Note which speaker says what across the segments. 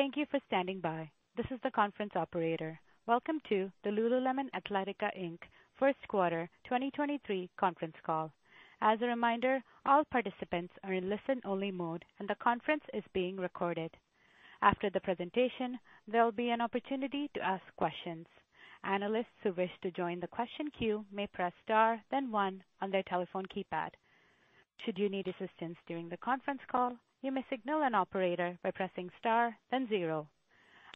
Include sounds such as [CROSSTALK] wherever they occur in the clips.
Speaker 1: Thank you for standing by. This is the conference operator. Welcome to the Lululemon Athletica Inc. First Quarter 2023 conference call. As a reminder, all participants are in listen-only mode, and the conference is being recorded. After the presentation, there will be an opportunity to ask questions. Analysts who wish to join the question queue may press star then one on their telephone keypad. Should you need assistance during the conference call, you may signal an operator by pressing star then zero.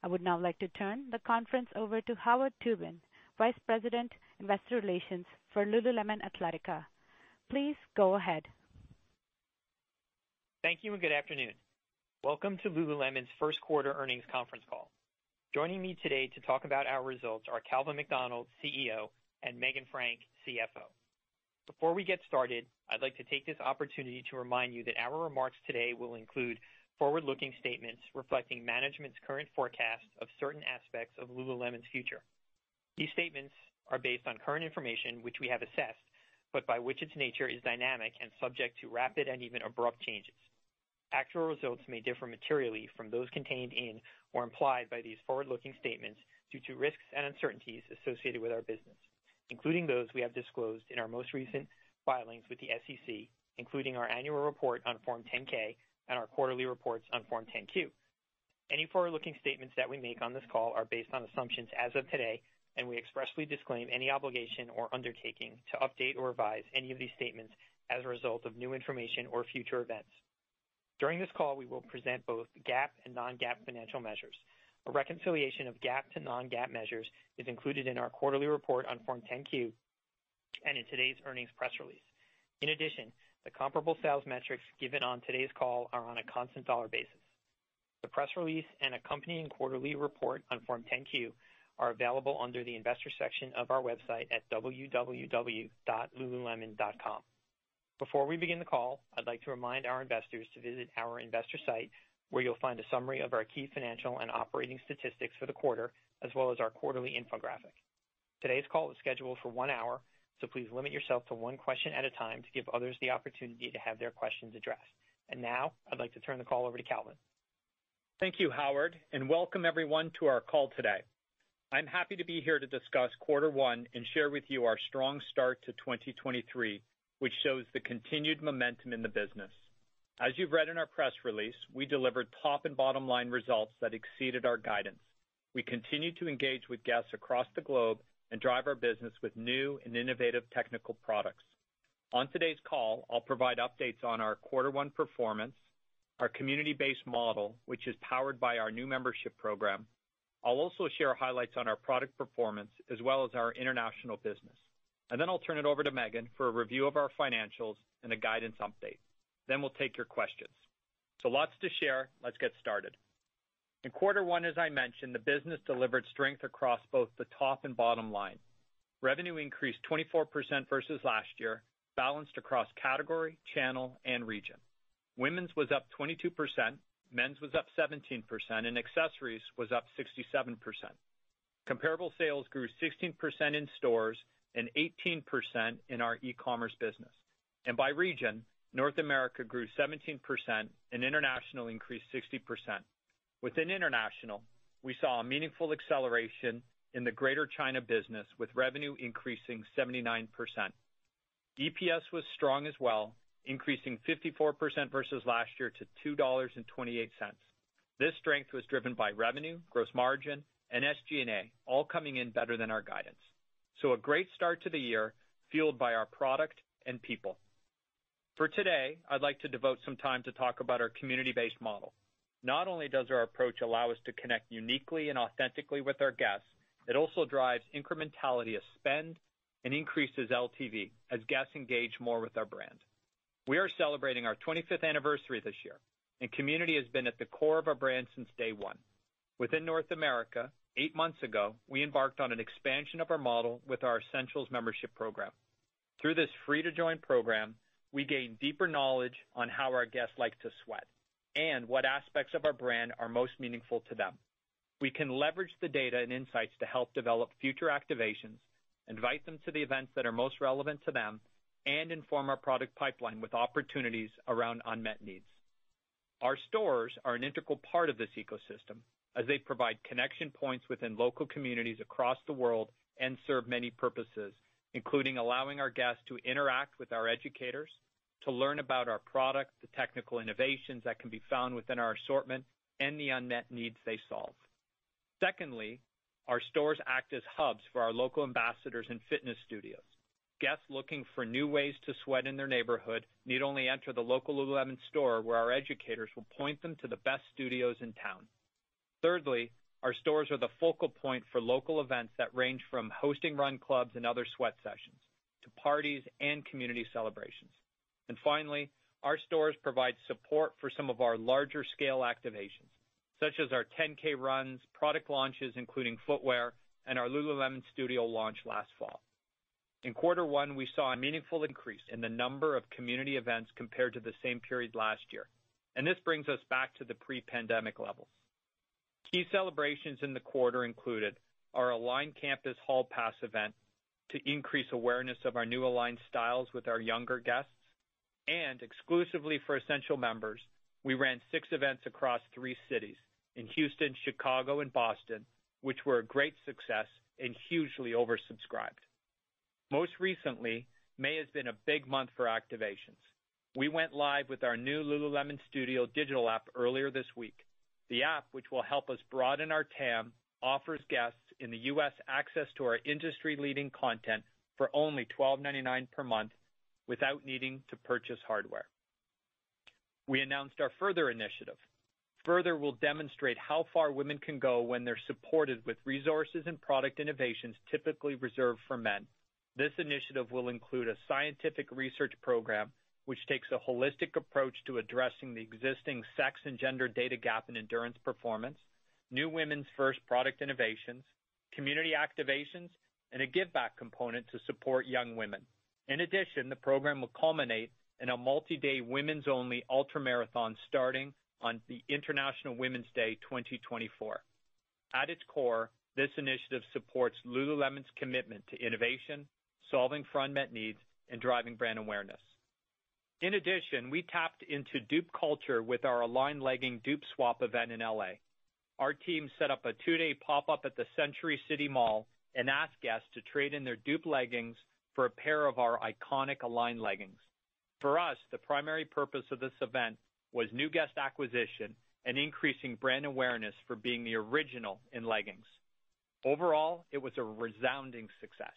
Speaker 1: I would now like to turn the conference over to Howard Tubin, Vice President, Investor Relations for Lululemon Athletica. Please go ahead.
Speaker 2: Thank you and good afternoon. Welcome to Lululemon's first quarter earnings conference call. Joining me today to talk about our results are Calvin McDonald, CEO, and Meghan Frank, CFO. Before we get started, I'd like to take this opportunity to remind you that our remarks today will include forward-looking statements reflecting management's current forecast of certain aspects of Lululemon's future. These statements are based on current information which we have assessed, but by which its nature is dynamic and subject to rapid and even abrupt changes. Actual results may differ materially from those contained in or implied by these forward-looking statements due to risks and uncertainties associated with our business, including those we have disclosed in our most recent filings with the SEC, including our annual report on Form 10-K and our quarterly reports on Form 10-Q. Any forward-looking statements that we make on this call are based on assumptions as of today, and we expressly disclaim any obligation or undertaking to update or revise any of these statements as a result of new information or future events. During this call, we will present both GAAP and non-GAAP financial measures. A reconciliation of GAAP to non-GAAP measures is included in our quarterly report on Form 10-Q and in today's earnings press release. In addition, the comparable sales metrics given on today's call are on a constant dollar basis. The press release and accompanying quarterly report on Form 10-Q are available under the investor section of our website at www.lululemon.com. Before we begin the call, I'd like to remind our investors to visit our investor site, where you'll find a summary of our key financial and operating statistics for the quarter, as well as our quarterly infographic. Today's call is scheduled for one hour, so please limit yourself to one question at a time to give others the opportunity to have their questions addressed. And now I'd like to turn the call over to Calvin.
Speaker 3: Thank you, Howard, and welcome everyone to our call today. I'm happy to be here to discuss quarter one and share with you our strong start to 2023, which shows the continued momentum in the business. As you've read in our press release, we delivered top and bottom line results that exceeded our guidance. We continue to engage with guests across the globe and drive our business with new and innovative technical products. On today's call, I'll provide updates on our quarter one performance, our community-based model, which is powered by our new membership program. I'll also share highlights on our product performance as well as our international business. And then I'll turn it over to Meghan for a review of our financials and a guidance update. Then we'll take your questions. So lots to share. Let's get started. In quarter one, as I mentioned, the business delivered strength across both the top and bottom line. Revenue increased 24% versus last year, balanced across category, channel, and region. Women's was up 22%, men's was up 17%, and accessories was up 67%. Comparable sales grew 16% in stores and 18% in our e-commerce business. And by region, North America grew 17% and international increased 60%. Within international, we saw a meaningful acceleration in the Greater China business, with revenue increasing 79%. EPS was strong as well, increasing 54% versus last year to $2.28. This strength was driven by revenue, gross margin, and SG&A, all coming in better than our guidance. So a great start to the year, fueled by our product and people. For today, I'd like to devote some time to talk about our community-based model. Not only does our approach allow us to connect uniquely and authentically with our guests, it also drives incrementality of spend and increases LTV as guests engage more with our brand. We are celebrating our 25th anniversary this year, and community has been at the core of our brand since day one. Within North America, eight months ago, we embarked on an expansion of our model with our Essentials membership program. Through this free-to-join program, we gain deeper knowledge on how our guests like to sweat and what aspects of our brand are most meaningful to them. We can leverage the data and insights to help develop future activations, invite them to the events that are most relevant to them, and inform our product pipeline with opportunities around unmet needs. Our stores are an integral part of this ecosystem as they provide connection points within local communities across the world and serve many purposes, including allowing our guests to interact with our educators, to learn about our product, the technical innovations that can be found within our assortment, and the unmet needs they solve. Secondly, our stores act as hubs for our local ambassadors and fitness studios. Guests looking for new ways to sweat in their neighborhood need only enter the local Lululemon store, where our educators will point them to the best studios in town. Thirdly, our stores are the focal point for local events that range from hosting run clubs and other sweat sessions to parties and community celebrations. And finally, our stores provide support for some of our larger scale activations, such as our 10K runs, product launches, including footwear, and our Lululemon Studio launch last fall. In quarter one, we saw a meaningful increase in the number of community events compared to the same period last year, and this brings us back to the pre-pandemic levels. Key celebrations in the quarter included our Align Campus Hall Pass event to increase awareness of our new Align styles with our younger guests. And exclusively for Essential members, we ran six events across three cities, in Houston, Chicago, and Boston, which were a great success and hugely oversubscribed. Most recently, May has been a big month for activations. We went live with our new Lululemon Studio digital app earlier this week. The app, which will help us broaden our TAM, offers guests in the U.S. access to our industry-leading content for only $12.99 per month without needing to purchase hardware. We announced our Further initiative. Further will demonstrate how far women can go when they're supported with resources and product innovations typically reserved for men. This initiative will include a scientific research program, which takes a holistic approach to addressing the existing sex and gender data gap in endurance performance, new women's first product innovations, community activations, and a give back component to support young women. In addition, the program will culminate in a multi-day women's only ultramarathon starting on the International Women's Day 2024. At its core, this initiative supports Lululemon's commitment to innovation, solving for unmet needs, and driving brand awareness. In addition, we tapped into dupe culture with our Align Legging Dupe Swap event in L.A. Our team set up a two-day pop-up at the Century City Mall and asked guests to trade in their dupe leggings for a pair of our iconic Align leggings. For us, the primary purpose of this event was new guest acquisition and increasing brand awareness for being the original in leggings. Overall, it was a resounding success.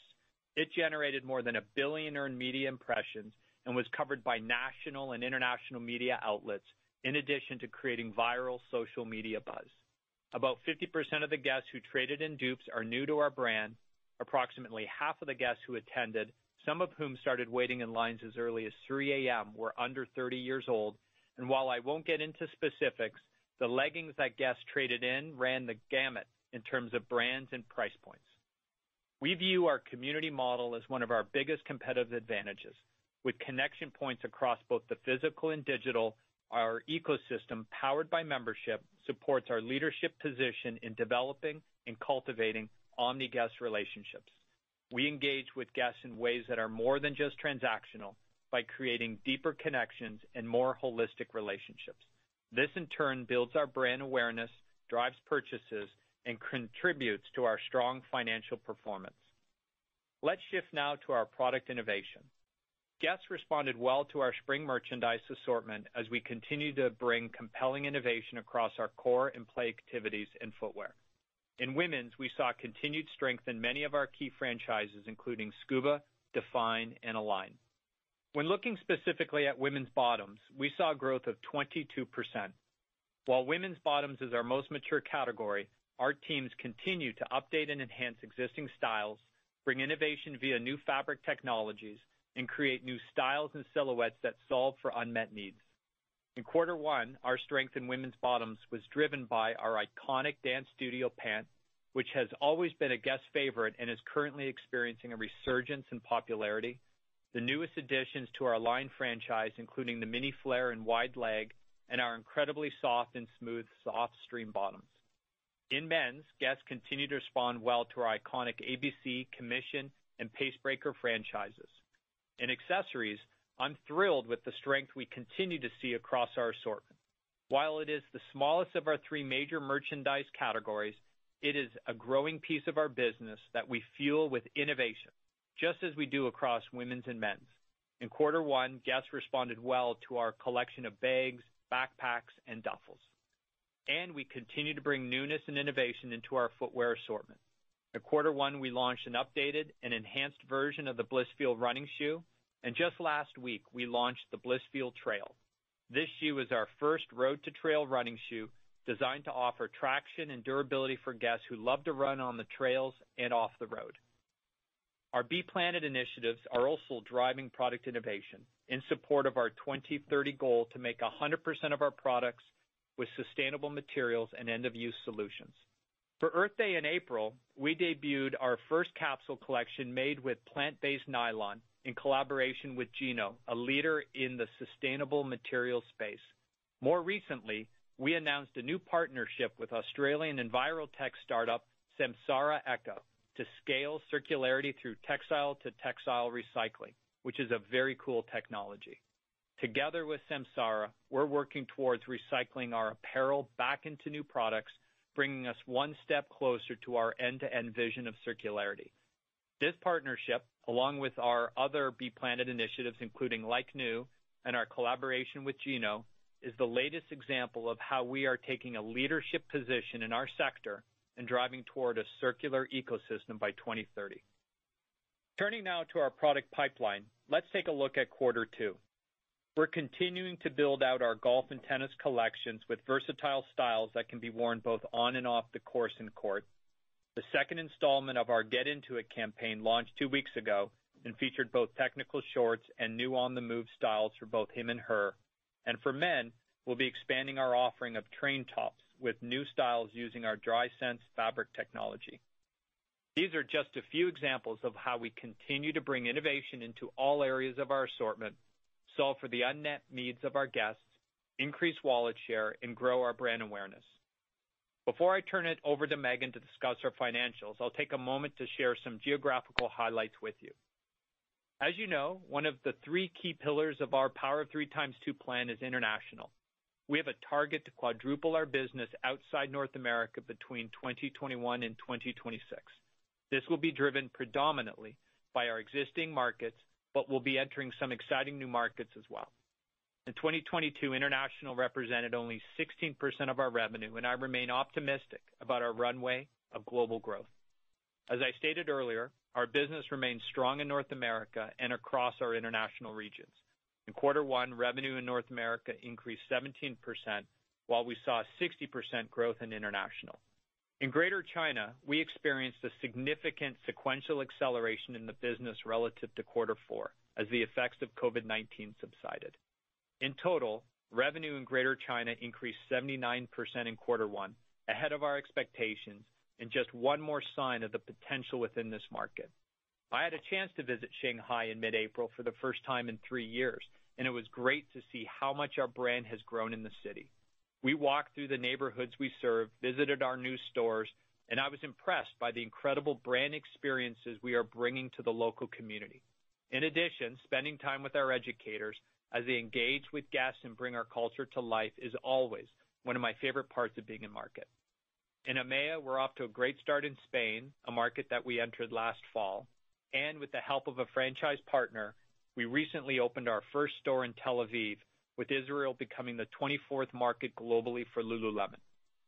Speaker 3: It generated more than 1 billion earned media impressions and was covered by national and international media outlets, in addition to creating viral social media buzz. About 50% of the guests who traded in dupes are new to our brand. Approximately half of the guests who attended, some of whom started waiting in lines as early as 3 A.M., were under 30 years old. And while I won't get into specifics, the leggings that guests traded in ran the gamut in terms of brands and price points. We view our community model as one of our biggest competitive advantages. With connection points across both the physical and digital, our ecosystem, powered by membership, supports our leadership position in developing and cultivating omni-guest relationships. We engage with guests in ways that are more than just transactional by creating deeper connections and more holistic relationships. This, in turn, builds our brand awareness, drives purchases, and contributes to our strong financial performance. Let's shift now to our product innovation. Guests responded well to our spring merchandise assortment as we continue to bring compelling innovation across our core and play activities and footwear. In women's, we saw continued strength in many of our key franchises, including Scuba, Define, and Align. When looking specifically at women's bottoms, we saw growth of 22%. While women's bottoms is our most mature category, our teams continue to update and enhance existing styles, bring innovation via new fabric technologies, and create new styles and silhouettes that solve for unmet needs. In quarter one, our strength in women's bottoms was driven by our iconic Dance Studio pant, which has always been a guest favorite and is currently experiencing a resurgence in popularity. The newest additions to our Align franchise, including the Mini Flare and Wide Leg, and our incredibly soft and smooth Softstreme bottoms. In men's, guests continue to respond well to our iconic ABC, Commission, and Pacebreaker franchises. In accessories, I'm thrilled with the strength we continue to see across our assortment. While it is the smallest of our three major merchandise categories, it is a growing piece of our business that we fuel with innovation, just as we do across women's and men's. In quarter one, guests responded well to our collection of bags, backpacks, and duffels. And we continue to bring newness and innovation into our footwear assortment. In quarter one, we launched an updated and enhanced version of the Blissfeel running shoe, just last week, we launched the Blissfeel Trail. This shoe is our first road-to-trail running shoe designed to offer traction and durability for guests who love to run on the trails and off the road. Our Be Planet initiatives are also driving product innovation in support of our 2030 goal to make 100% of our products with sustainable materials and end-of-use solutions. For Earth Day in April, we debuted our first capsule collection made with plant-based nylon in collaboration with Geno, a leader in the sustainable materials space. More recently, we announced a new partnership with Australian envirotech startup, Samsara Eco, to scale circularity through textile-to-textile recycling, which is a very cool technology. Together with Samsara, we're working towards recycling our apparel back into new products, bringing us one step closer to our end-to-end vision of circularity. This partnership, along with our other Be Planet initiatives, including Like New and our collaboration with Geno, is the latest example of how we are taking a leadership position in our sector and driving toward a circular ecosystem by 2030. Turning now to our product pipeline, let's take a look at quarter two. We're continuing to build out our golf and tennis collections with versatile styles that can be worn both on and off the course and court. The second installment of our Get Into It campaign launched two weeks ago and featured both technical shorts and new on-the-move styles for both him and her. And for men, we'll be expanding our offering of train tops with new styles using our Drysense fabric technology. These are just a few examples of how we continue to bring innovation into all areas of our assortment, solve for the unmet needs of our guests, increase wallet share, and grow our brand awareness. Before I turn it over to Meghan to discuss our financials, I'll take a moment to share some geographical highlights with you. As you know, one of the three key pillars of our Power of Three x2 plan is international. We have a target to quadruple our business outside North America between 2021 and 2026. This will be driven predominantly by our existing markets, but we'll be entering some exciting new markets as well. In 2022, international represented only 16% of our revenue, and I remain optimistic about our runway of global growth. As I stated earlier, our business remains strong in North America and across our international regions. In quarter one, revenue in North America increased 17%, while we saw 60% growth in international. In Greater China, we experienced a significant sequential acceleration in the business relative to quarter four as the effects of COVID-19 subsided. In total, revenue in Greater China increased 79% in quarter one, ahead of our expectations, and just one more sign of the potential within this market. I had a chance to visit Shanghai in mid-April for the first time in three years, and it was great to see how much our brand has grown in the city. We walked through the neighborhoods we serve, visited our new stores, and I was impressed by the incredible brand experiences we are bringing to the local community. In addition, spending time with our educators as they engage with guests and bring our culture to life is always one of my favorite parts of being in market. In EMEA, we're off to a great start in Spain, a market that we entered last fall. And with the help of a franchise partner, we recently opened our first store in Tel Aviv, with Israel becoming the 24th market globally for Lululemon.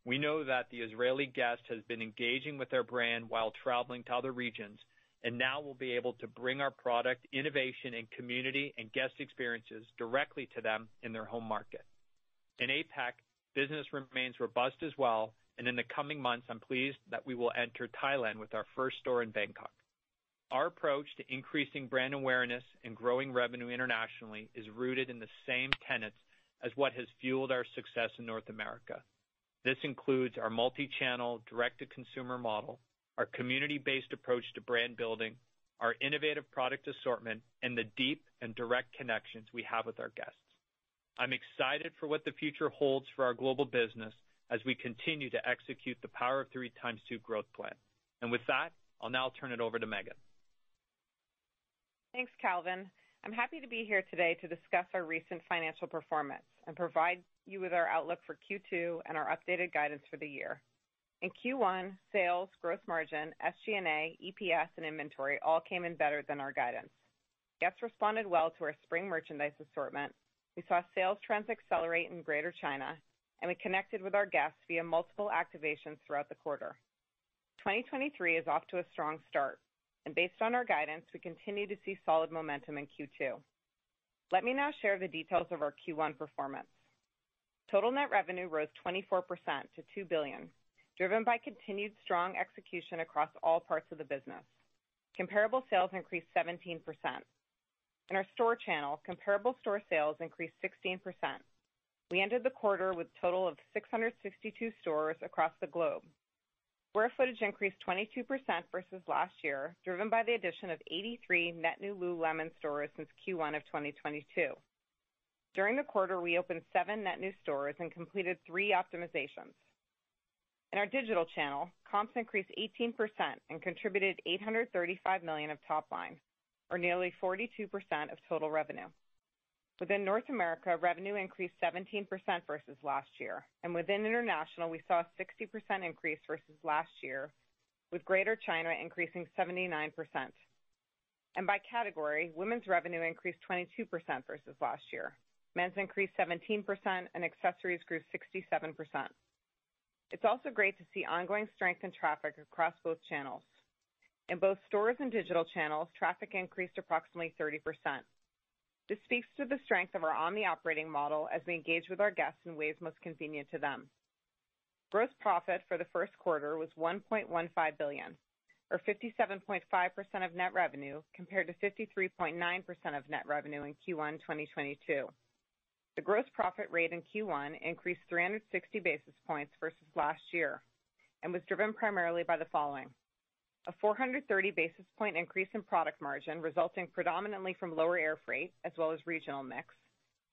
Speaker 3: We know that the Israeli guest has been engaging with our brand while traveling to other regions, now we'll be able to bring our product innovation and community and guest experiences directly to them in their home market. In APAC, business remains robust as well, and in the coming months, I'm pleased that we will enter Thailand with our first store in Bangkok. Our approach to increasing brand awareness and growing revenue internationally is rooted in the same tenets as what has fueled our success in North America. This includes our multi-channel direct-to-consumer model, our community-based approach to brand building, our innovative product assortment, and the deep and direct connections we have with our guests. I'm excited for what the future holds for our global business as we continue to execute the Power of Three x2 growth plan. And with that, I'll now turn it over to Meghan.
Speaker 4: Thanks, Calvin. I'm happy to be here today to discuss our recent financial performance and provide you with our outlook for Q2 and our updated guidance for the year. In Q1, sales, gross margin, SG&A, EPS, and inventory all came in better than our guidance. Guests responded well to our spring merchandise assortment. We saw sales trends accelerate in Greater China, and we connected with our guests via multiple activations throughout the quarter. 2023 is off to a strong start, and based on our guidance, we continue to see solid momentum in Q2. Let me now share the details of our Q1 performance. Total net revenue rose 24% to $2 billion, driven by continued strong execution across all parts of the business. Comparable sales increased 17%. In our store channel, comparable store sales increased 16%. We ended the quarter with a total of 662 stores across the globe. Square footage increased 22% versus last year, driven by the addition of 83 net new Lululemon stores since Q1 of 2022. During the quarter, we opened seven net new stores and completed three optimizations. In our digital channel, comps increased 18% and contributed 835 million of top line, or nearly 42% of total revenue. Within North America, revenue increased 17% versus last year, and within international, we saw a 60% increase versus last year, with Greater China increasing 79%. And by category, women's revenue increased 22% versus last year. Men's increased 17%, and accessories grew 67%. It's also great to see ongoing strength in traffic across both channels. In both stores and digital channels, traffic increased approximately 30%. This speaks to the strength of our omni operating model as we engage with our guests in ways most convenient to them. Gross profit for the first quarter was 1.15 billion, or 57.5% of net revenue, compared to 53.9% of net revenue in Q1 2022. The gross profit rate in Q1 increased 360 basis points versus last year and was driven primarily by the following: A 430 basis point increase in product margin, resulting predominantly from lower air freight as well as regional mix.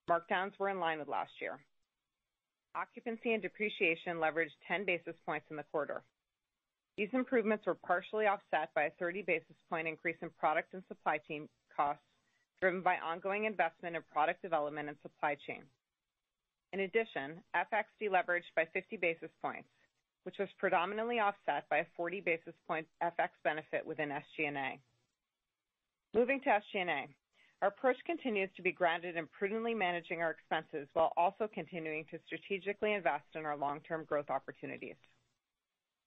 Speaker 4: Markdowns were in line with last year. Occupancy and depreciation leveraged 10 basis points in the quarter. These improvements were partially offset by a 30 basis point increase in product and supply chain costs, driven by ongoing investment in product development and supply chain. In addition, FX deleveraged by 50 basis points, which was predominantly offset by a 40 basis point FX benefit within SG&A. Moving to SG&A. Our approach continues to be grounded in prudently managing our expenses while also continuing to strategically invest in our long-term growth opportunities.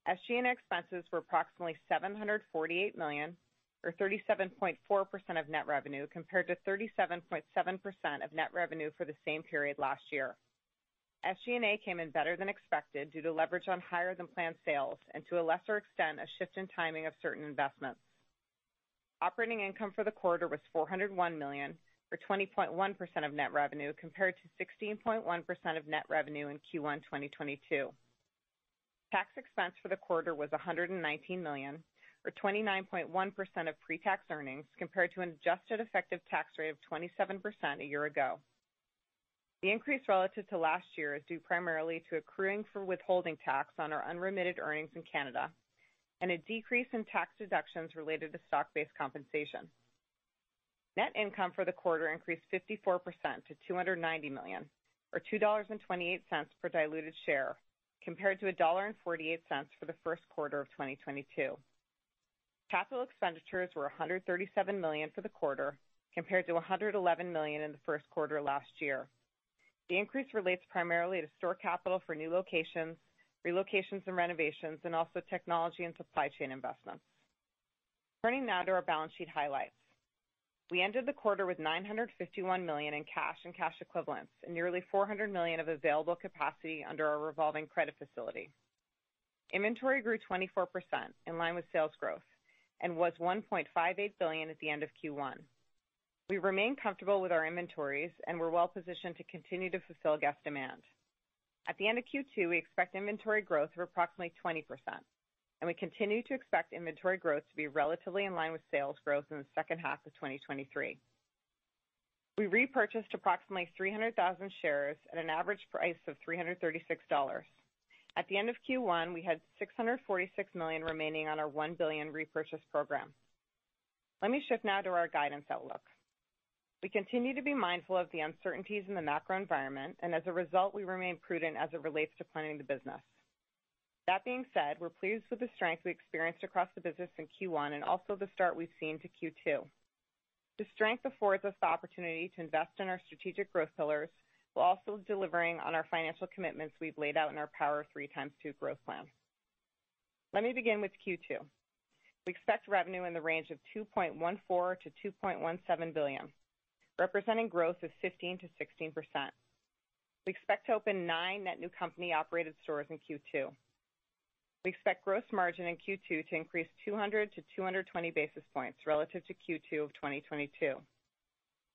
Speaker 4: SG&A expenses were approximately $748 million, or 37.4% of net revenue, compared to 37.7% of net revenue for the same period last year. SG&A came in better than expected due to leverage on higher than planned sales and to a lesser extent, a shift in timing of certain investments. Operating income for the quarter was 401 million, or 20.1% of net revenue, compared to 16.1% of net revenue in Q1 2022. Tax expense for the quarter was $119 million, or 29.1% of pre-tax earnings, compared to an adjusted effective tax rate of 27% a year ago. The increase relative to last year is due primarily to accruing for withholding tax on our unremitted earnings in Canada and a decrease in tax deductions related to stock-based compensation. Net income for the quarter increased 54% to 290 million, or $2.28 per diluted share, compared to $1.48 for the first quarter of 2022. Capital expenditures were 137 million for the quarter, compared to 111 million in the first quarter last year. The increase relates primarily to store capital for new locations, relocations and renovations, and also technology and supply chain investments. Turning now to our balance sheet highlights. We ended the quarter with 951 million in cash and cash equivalents and nearly 400 million of available capacity under our revolving credit facility. Inventory grew 24% in line with sales growth and was 1.58 billion at the end of Q1. We remain comfortable with our inventories and we're well positioned to continue to fulfill guest demand. At the end of Q2, we expect inventory growth of approximately 20%, and we continue to expect inventory growth to be relatively in line with sales growth in the second half of 2023. We repurchased approximately 300,000 shares at an average price of $336. At the end of Q1, we had 646 million remaining on our 1 billion repurchase program. Let me shift now to our guidance outlook. We continue to be mindful of the uncertainties in the macro environment, and as a result, we remain prudent as it relates to planning the business. That being said, we're pleased with the strength we experienced across the business in Q1 and also the start we've seen to Q2. The strength affords us the opportunity to invest in our strategic growth pillars while also delivering on our financial commitments we've laid out in our Power of Three x2 growth plan. Let me begin with Q2. We expect revenue in the range of $2.14 billion-$2.17 billion, representing growth of 15%-16%. We expect to open nine net new company-operated stores in Q2. We expect gross margin in Q2 to increase 200 to 220 basis points relative to Q2 of 2022.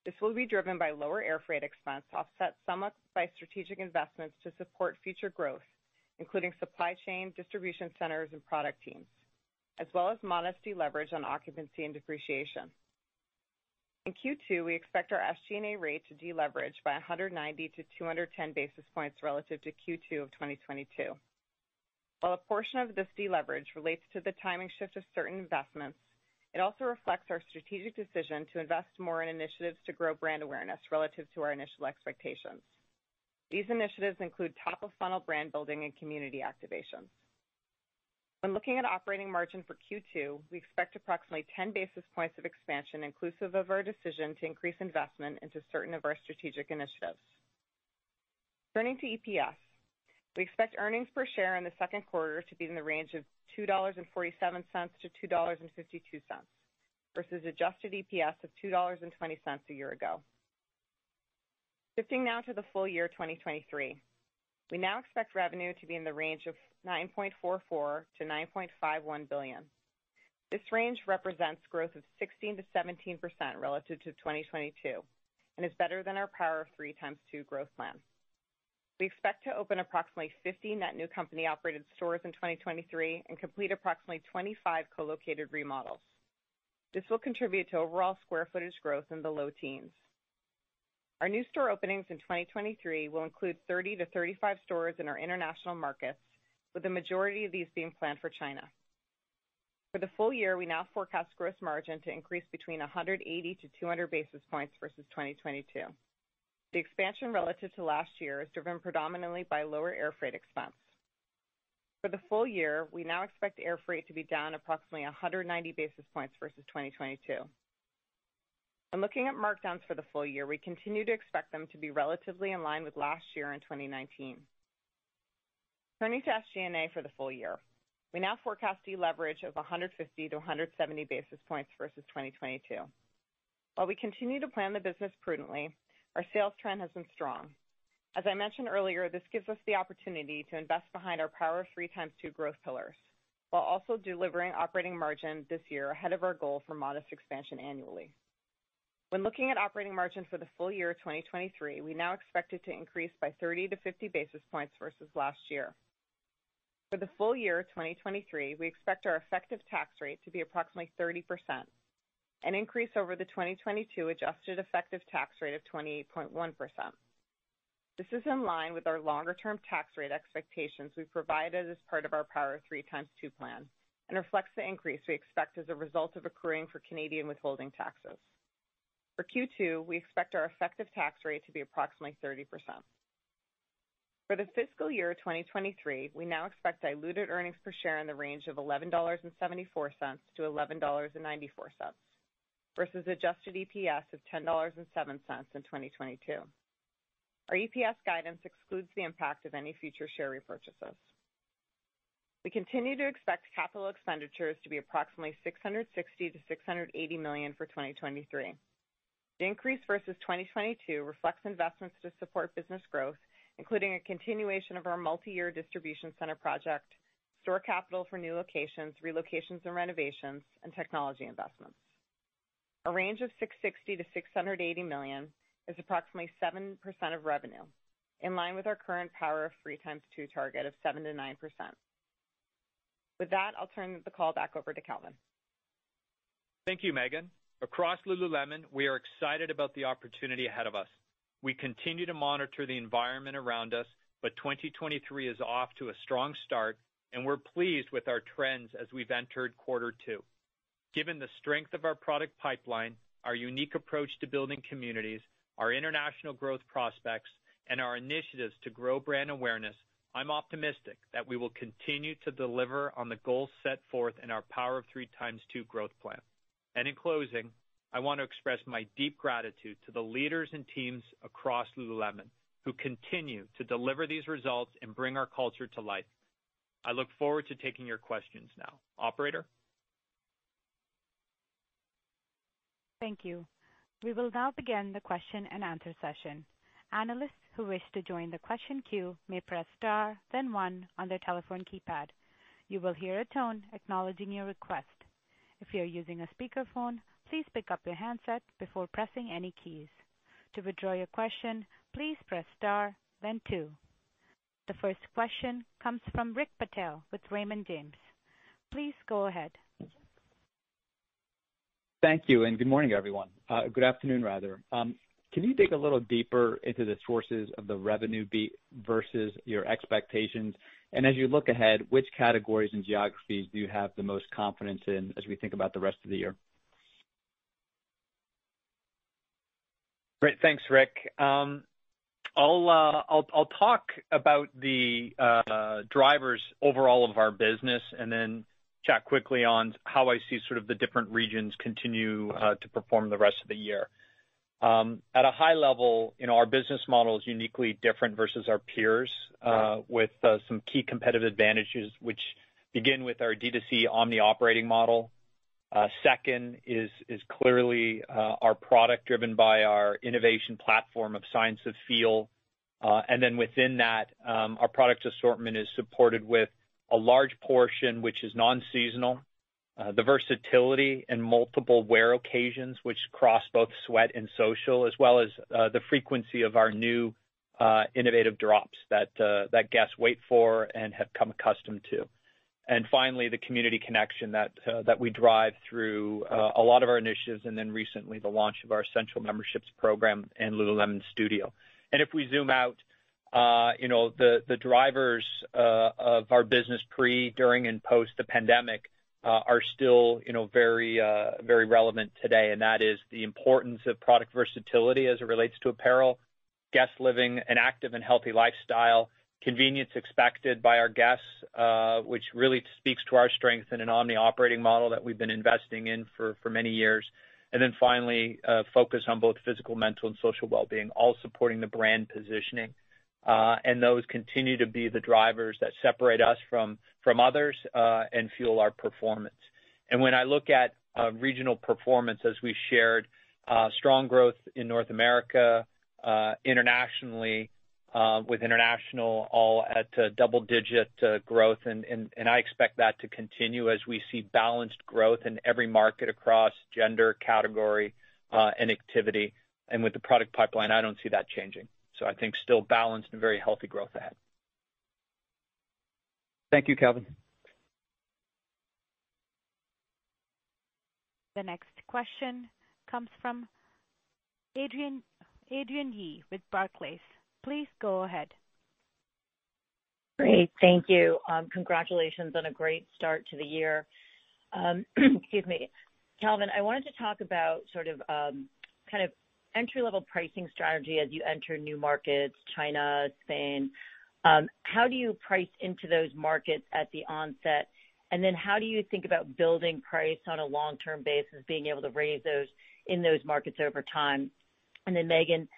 Speaker 4: This will be driven by lower air freight expense, offset somewhat by strategic investments to support future growth, including supply chain, distribution centers, and product teams, as well as modest deleverage on occupancy and depreciation. In Q2, we expect our SG&A rate to deleverage by 190 to 210 basis points relative to Q2 of 2022. While a portion of this deleverage relates to the timing shift of certain investments, it also reflects our strategic decision to invest more in initiatives to grow brand awareness relative to our initial expectations. These initiatives include top-of-funnel brand building and community activations. When looking at operating margin for Q2, we expect approximately 10 basis points of expansion inclusive of our decision to increase investment into certain of our strategic initiatives. Turning to EPS, we expect earnings per share in the second quarter to be in the range of $2.47-$2.52 versus adjusted EPS of $2.20 a year ago. Shifting now to the full year 2023. We now expect revenue to be in the range of $9.44 billion-$9.51 billion. This range represents growth of 16%-17% relative to 2022 and is better than our Power of Three x2 growth plan. We expect to open approximately 50 net new company-operated stores in 2023 and complete approximately 25 co-located remodels. This will contribute to overall square footage growth in the low teens. Our new store openings in 2023 will include 30-35 stores in our international markets, with the majority of these being planned for China. For the full year, we now forecast gross margin to increase between 180-200 basis points versus 2022. The expansion relative to last year is driven predominantly by lower air freight expense. For the full year, we now expect air freight to be down approximately 190 basis points versus 2022. When looking at markdowns for the full year, we continue to expect them to be relatively in line with last year in 2019. Turning to SG&A for the full year. We now forecast deleverage of 150 to 170 basis points versus 2022. While we continue to plan the business prudently, our sales trend has been strong. As I mentioned earlier, this gives us the opportunity to invest behind our Power of Three x2 growth pillars, while also delivering operating margin this year ahead of our goal for modest expansion annually. When looking at operating margin for the full year 2023, we now expect it to increase by 30 to 50 basis points versus last year. For the full year 2023, we expect our effective tax rate to be approximately 30%, an increase over the 2022 adjusted effective tax rate of 28.1%. This is in line with our longer-term tax rate expectations we provided as part of our Power Three x2 plan and reflects the increase we expect as a result of accruing for Canadian withholding taxes. For Q2, we expect our effective tax rate to be approximately 30%. For the fiscal year 2023, we now expect diluted earnings per share in the range of $11.74-$11.94 versus adjusted EPS of $10.07 in 2022. Our EPS guidance excludes the impact of any future share repurchases. We continue to expect capital expenditures to be approximately $660 million-$680 million for 2023. The increase versus 2022 reflects investments to support business growth, including a continuation of our multi-year distribution center project, store capital for new locations, relocations and renovations, and technology investments. A range of $660 million-$680 million is approximately 7% of revenue, in line with our current Power of Three x2 target of 7%-9%. With that, I'll turn the call back over to Calvin.
Speaker 3: Thank you, Meghan. Across Lululemon, we are excited about the opportunity ahead of us. We continue to monitor the environment around us, but 2023 is off to a strong start, and we're pleased with our trends as we've entered quarter two. Given the strength of our product pipeline, our unique approach to building communities, our international growth prospects, and our initiatives to grow brand awareness, I'm optimistic that we will continue to deliver on the goals set forth in our Power of Three x2 growth plan. And in closing, I want to express my deep gratitude to the leaders and teams across Lululemon who continue to deliver these results and bring our culture to life. I look forward to taking your questions now. Operator?
Speaker 1: Thank you. We will now begin the question and answer session. Analysts who wish to join the question queue may press star then one on their telephone keypad. You will hear a tone acknowledging your request. If you're using a speakerphone, please pick up your handset before pressing any keys. To withdraw your question, please press star then two. The first question comes from Rick Patel with Raymond James. Please go ahead.
Speaker 5: Thank you, and good morning, everyone. Uh, good afternoon, rather. Um, can you dig a little deeper into the sources of the revenue beat versus your expectations? And as you look ahead, which categories and geographies do you have the most confidence in as we think about the rest of the year?
Speaker 3: Great. Thanks, Rick. Um I'll uh, talk about the uh, drivers overall of our business and then chat quickly on how I see sort of the different regions continue uh, to perform the rest of the year. Um, at a high level, you know, our business model is uniquely different versus our peers, uh, with uh, some key competitive advantages, which begin with our D2C omni operating model. Second is is clearly our product driven by our innovation platform of Science of Feel. Uh and then within that, um, our product assortment is supported with a large portion which is non-seasonal. Uh, the versatility and multiple wear occasions, which cross both sweat and social, as well as uh, the frequency of our new uh, innovative drops that guests wait for and have come accustomed to. And finally, the community connection that we drive through a lot of our initiatives, and then recently the launch of our Essential Memberships program and Lululemon Studio. And if we zoom out, Uh, the the drivers uh, of our business pre, during, and post the pandemic uh, are still you know, very uh very relevant today, and that is the importance of product versatility as it relates to apparel, guests living an active and healthy lifestyle, convenience expected by our guests, which really speaks to our strength in an omni operating model that we've been investing in for many years. And then finally, focus on both physical, mental, and social well-being, all supporting the brand positioning. Uh, and those continue to be the drivers that separate us from from others uh, and fuel our performance. And when I look at uh, regional performance, as we shared, strong growth in North America, internationally, with international all at double-digit growth. And and I expect that to continue as we see balanced growth in every market across gender, category, and activity. And with the product pipeline, I don't see that changing. I think still balanced and very healthy growth ahead.
Speaker 5: Thank you, Calvin.
Speaker 1: The next question comes from Adrienne Yih with Barclays. Please go ahead.
Speaker 6: Great. Thank you. Congratulations on a great start to the year. [CLEARS THROAT] Excuse me. Calvin, I wanted to talk about sort of um kind of entry-level pricing strategy as you enter new markets, China, Spain. Um, how do you price into those markets at the onset? And then how do you think about building price on a long-term basis, being able to raise those in those markets over time? Meghan,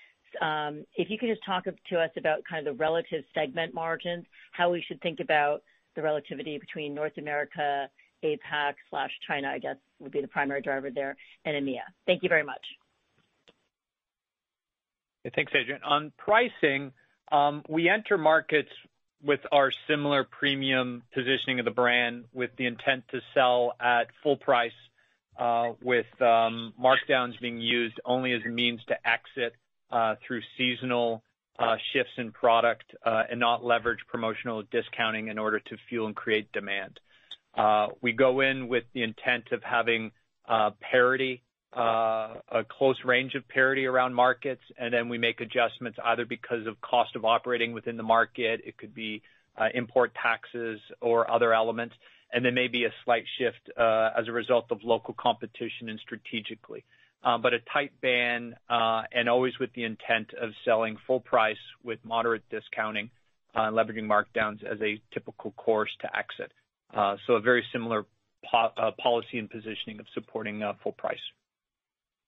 Speaker 6: um, if you could just talk to us about kind of the relative segment margins, how we should think about the relativity between North America, APAC/China, I guess, would be the primary driver there, and EMEA. Thank you very much.
Speaker 3: Thanks, Adrienne. On pricing, um, we enter markets with our similar premium positioning of the brand with the intent to sell at full price, uh, with um, markdowns being used only as a means to exit uh, through seasonal uh, shifts in product, and not leverage promotional discounting in order to fuel and create demand. We go in with the intent of having parity, Uh, a close range of parity around markets, and then we make adjustments either because of cost of operating within the market, it could be uh, import taxes or other elements, and then maybe a slight shift uh, as a result of local competition and strategically. but a tight band, and always with the intent of selling full price with moderate discounting, leveraging markdowns as a typical course to exit. Uh so a very similar policy and positioning of supporting full price.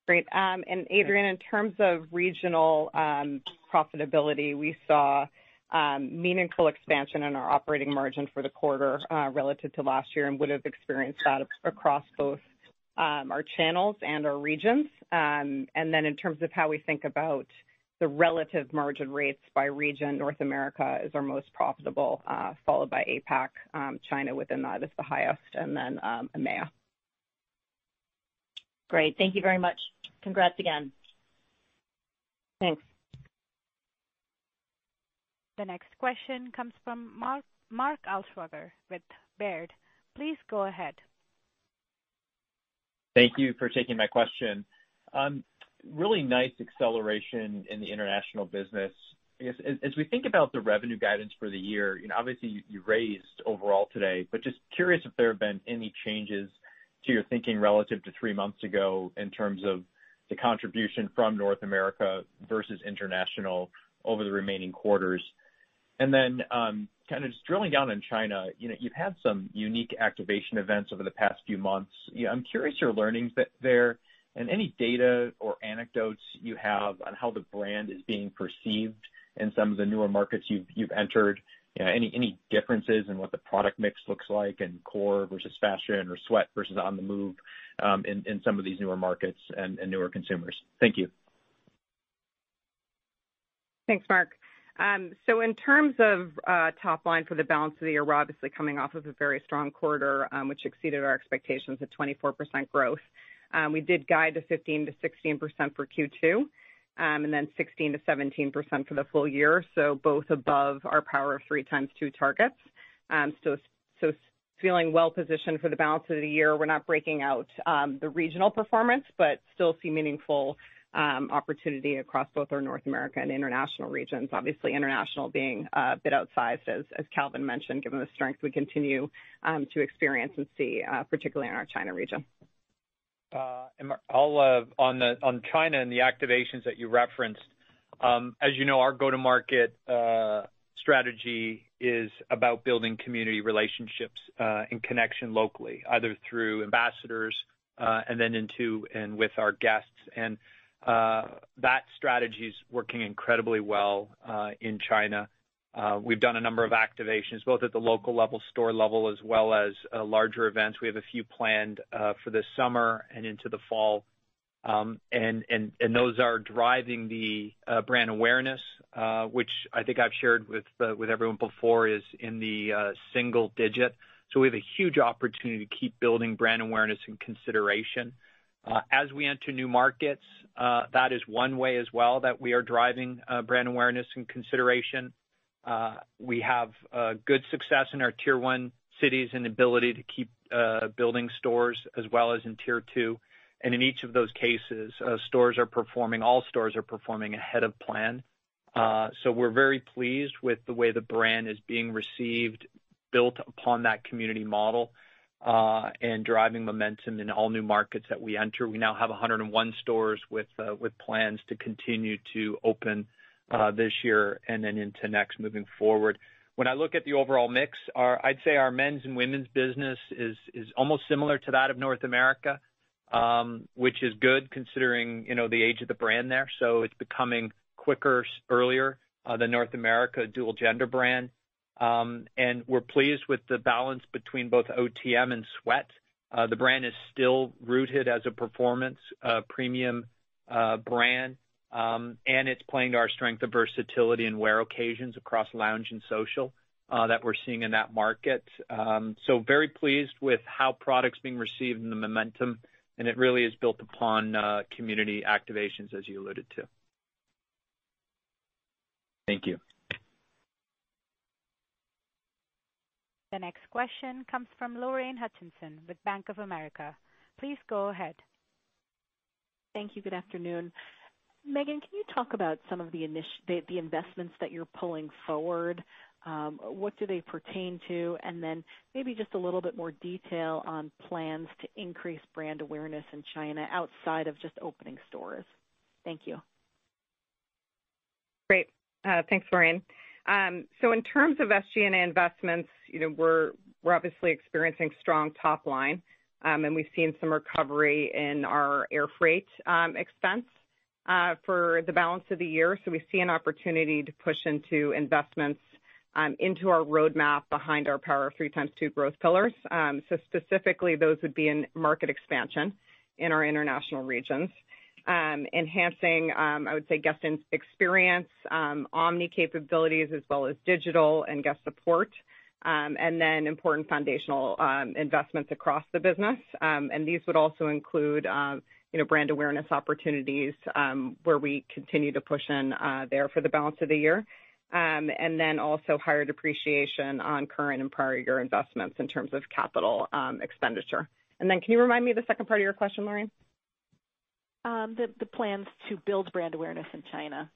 Speaker 4: Great. Um, Adrienne, in terms of regional um, profitability, we saw um, meaningful expansion in our operating margin for the quarter uh, relative to last year and would have experienced that across both our channels and our regions. Um and then in terms of how we think about the relative margin rates by region, North America is our most profitable, uh, followed by APAC. China within that is the highest, and then EMEA.
Speaker 6: Great. Thank you very much. Congrats again.
Speaker 4: Thanks.
Speaker 1: The next question comes from Mark Altschwager with Baird. Please go ahead.
Speaker 7: Thank you for taking my question. Um, really nice acceleration in the international business. As we think about the revenue guidance for the year, you know, obviously you raised overall today, but just curious if there have been any changes to your thinking relative to three months ago in terms of the contribution from North America versus international over the remaining quarters. And then um kind of just drilling down on China, you know, you've had some unique activation events over the past few months. I'm curious your learnings there and any data or anecdotes you have on how the brand is being perceived in some of the newer markets you've entered. Any differences in what the product mix looks like in core versus fashion or sweat versus on the move um, in some of these newer markets and newer consumers? Thank you.
Speaker 4: Thanks, Mark. Um so in terms of uh, top line for the balance of the year, we're obviously coming off of a very strong quarter, um, which exceeded our expectations at 24% growth. Um, we did guide to 15%-16% for Q2, Um, and then 16%-17% for the full year. So both above our Power of Three x2 targets. Um, so feeling well positioned for the balance of the year. We're not breaking out um, the regional performance, but still see meaningful opportunity across both our North America and international regions. Obviously, international being a bit outsized, as Calvin mentioned, given the strength we continue to experience and see, uh, particularly in our China region.
Speaker 3: Uh, Mark, uh, on China and the activations that you referenced, um, as you know, our go-to-market uh, strategy is about building community relationships and connection locally, either through ambassadors, and then into and with our guests. And uh that strategy is working incredibly well in China. Uh, we've done a number of activations, both at the local level, store level, as well as uh, larger events. We have a few planned uh, for this summer and into the fall. Um and and and those are driving the brand awareness, which I think I've shared with uh with everyone before, is in the single digit. So we have a huge opportunity to keep building brand awareness and consideration. As we enter new markets, that is one way as well that we are driving brand awareness and consideration. Uh, we have uh, good success in our tier 1 cities and ability to keep uh, building stores as well as in tier 2. In each of those cases, uh stores are performing, all stores are performing ahead of plan. Uh so we're very pleased with the way the brand is being received, built upon that community model, and driving momentum in all new markets that we enter. We now have 101 stores with with plans to continue to open Uh, this year and then into next moving forward. When I look at the overall mix, I'd say our men's and women's business is is almost similar to that of North America, um, which is good considering you know, the age of the brand there. So it's becoming quicker, earlier uh, than North America dual gender brand. Um and we're pleased with the balance between both OTM and sweat. Uh, the brand is still rooted as a performance premium brand, and Um, it's playing to our strength of versatility and wear occasions across lounge and social uh, that we're seeing in that market. Um so very pleased with how product's being received and the momentum, and it really is built upon uh, community activations, as you alluded to.
Speaker 7: Thank you.
Speaker 1: The next question comes from Lorraine Hutchinson with Bank of America. Please go ahead.
Speaker 8: Thank you. Good afternoon. Meghan, can you talk about some of the investments that you're pulling forward um, What do they pertain to? And then maybe just a little bit more detail on plans to increase brand awareness in China outside of just opening stores. Thank you.
Speaker 4: Great. Uh, thanks, Lorraine. Um, so in terms of SG&A investments, you know we're we're obviously experiencing strong top line, um, and we've seen some recovery in our air freight expense Uh, for the balance of the year. So we see an opportunity to push into investments um, into our roadmap behind our Power of Three x2 growth pillars. Um, so specifically, those would be in market expansion in our international regions. Um, enhancing, I would say, guest experience, omni capabilities, as well as digital and guest support, and then important foundational investments across the business. Um, and these would also include brand awareness opportunities, um, where we continue to push in uh, there for the balance of the year. Um and then also higher depreciation on current and prior year investments in terms of capital um, expenditure. And then can you remind me of the second part of your question, Lorraine?
Speaker 8: Um, the plans to build brand awareness in China.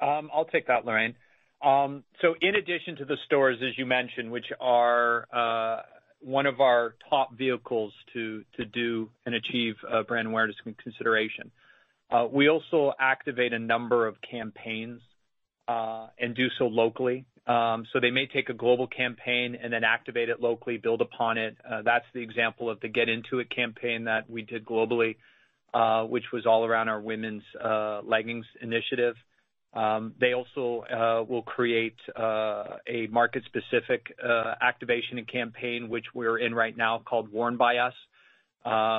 Speaker 3: I'll take that, Lorraine. Um so in addition to the stores, as you mentioned, which are uh, one of our top vehicles to to do and achieve uh, brand awareness and consideration, uh, we also activate a number of campaigns, uh, and do so locally. Um so they may take a global campaign and then activate it locally, build upon it. That's the example of the Get Into It campaign that we did globally, which was all around our women's leggings initiative. Um, they also uh, will create uh, a market-specific uh, activation and campaign, which we're in right now, called Worn by Us,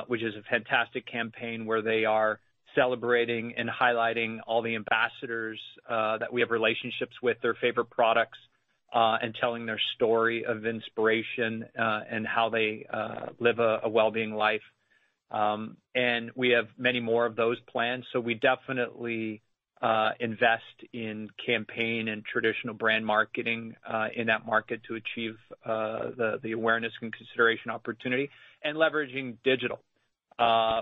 Speaker 3: which is a fantastic campaign where they are celebrating and highlighting all the ambassadors that we have relationships with, their favorite products, and telling their story of inspiration, and how they live a well-being life. Um and we have many more of those plans. So we definitely Uh, invest in campaign and traditional brand marketing uh, in that market to achieve uh, the awareness and consideration opportunity, and leveraging digital,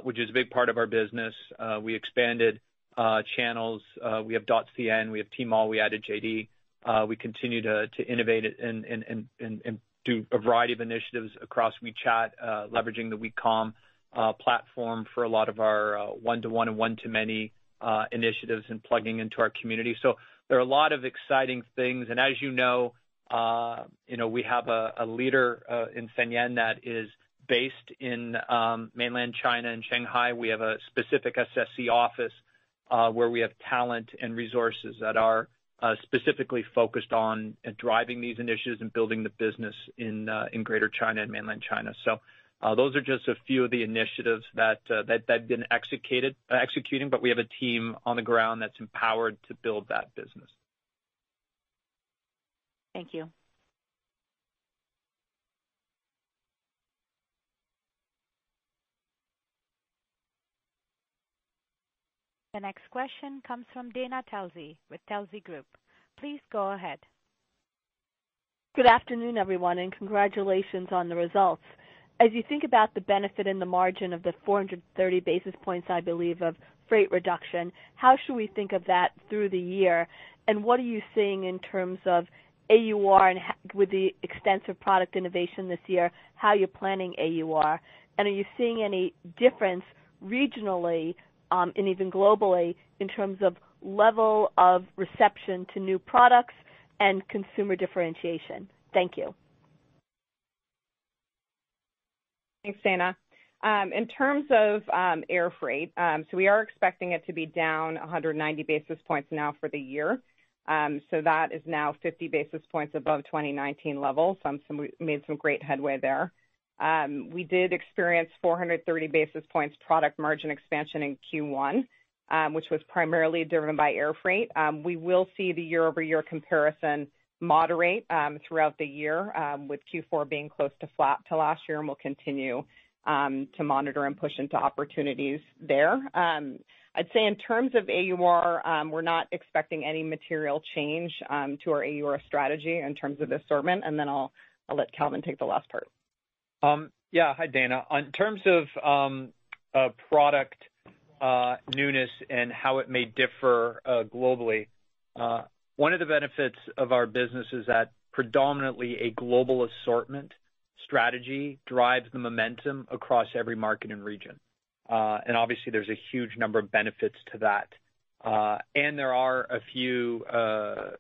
Speaker 3: which is a big part of our business. We expanded channels. We have .cn, we have Tmall, we added JD. We continue to innovate and do a variety of initiatives across WeChat, leveraging the WeCom platform for a lot of our one-to-one and one-to-many Uh, initiatives and plugging into our community. So there are a lot of exciting things. And as you know, uh you know, we have a leader uh, in San that is based in um, mainland China, in Shanghai. We have a specific SSC office, uh, where we have talent and resources that are specifically focused on driving these initiatives and building the business in in Greater China and mainland China. Uh, those are just a few of the initiatives that uh, have been executed uh, executing, but we have a team on the ground that's empowered to build that business.
Speaker 8: Thank you.
Speaker 1: The next question comes from Dana Telsey with Telsey Group. Please go ahead.
Speaker 9: Good afternoon, everyone, and congratulations on the results. As you think about the benefit and the margin of the 430 basis points, I believe, of freight reduction, how should we think of that through the year? And What are you seeing in terms of AUR and with the extensive product innovation this year, how you're planning AUR? And Are you seeing any difference regionally, um, and even globally, in terms of level of reception to new products and consumer differentiation? Thank you.
Speaker 4: Thanks, Dana. Um, in terms of um, air freight, um so we are expecting it to be down 190 basis points now for the year. Um so that is now 50 basis points above 2019 levels. So we made some great headway there. Um, we did experience 430 basis points product margin expansion in Q1, which was primarily driven by air freight. We will see the year-over-year comparison moderate um, throughout the year, um, with Q4 being close to flat to last year, and we'll continue um, to monitor and push into opportunities there. I'd say in terms of AUR, we're not expecting any material change to our AUR strategy in terms of assortment, and then I'll let Calvin take the last part.
Speaker 3: Yeah. Hi, Dana. In terms of uh, product uh, newness and how it may differ uh, globally, One of the benefits of our business is that predominantly a global assortment strategy drives the momentum across every market and region. Uh, and obviously, there's a huge number of benefits to that. Uh, and there are a few uh,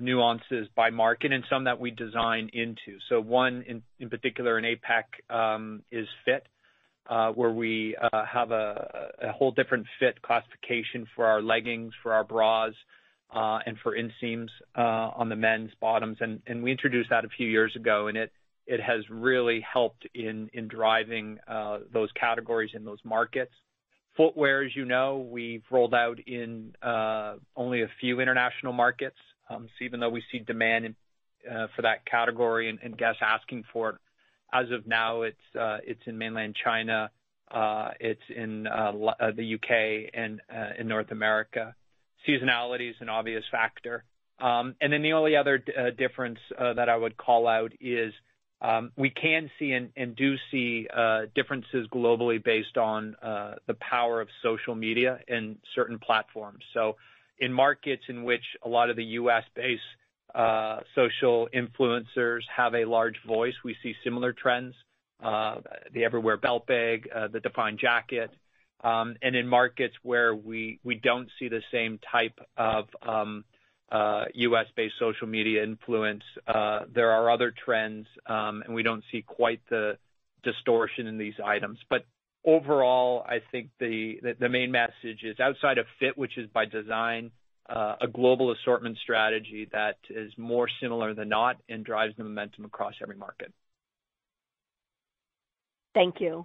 Speaker 3: nuances by market and some that we design into. So one in particular in APAC um, is fit, where we have a whole different fit classification for our leggings, for our bras, Uh, and for inseams uh, on the men's bottoms. And we introduced that a few years ago, and it it has really helped in in driving uh, those categories in those markets. Footwear, as you know, we've rolled out in only a few international markets. Um, so even though we see demand for that category and guests asking for it, as of now, it's uh it's in mainland China, it's in the U.K. and in North America. Seasonality is an obvious factor. Um, and then the only other uh, difference uh, that I would call out is um, we can see and do see uh, differences globally based on the power of social media and certain platforms. So in markets in which a lot of the U.S.-based social influencers have a large voice, we see similar trends. The Everywhere Belt Bag, the Define Jacket. Um, and in markets where we don't see the same type of um, uh, U.S.-based social media influence, uh, there are other trends, um, and we don't see quite the distortion in these items. But overall, I think the the main message is outside of fit, which is by design, uh, a global assortment strategy that is more similar than not and drives the momentum across every market.
Speaker 9: Thank you.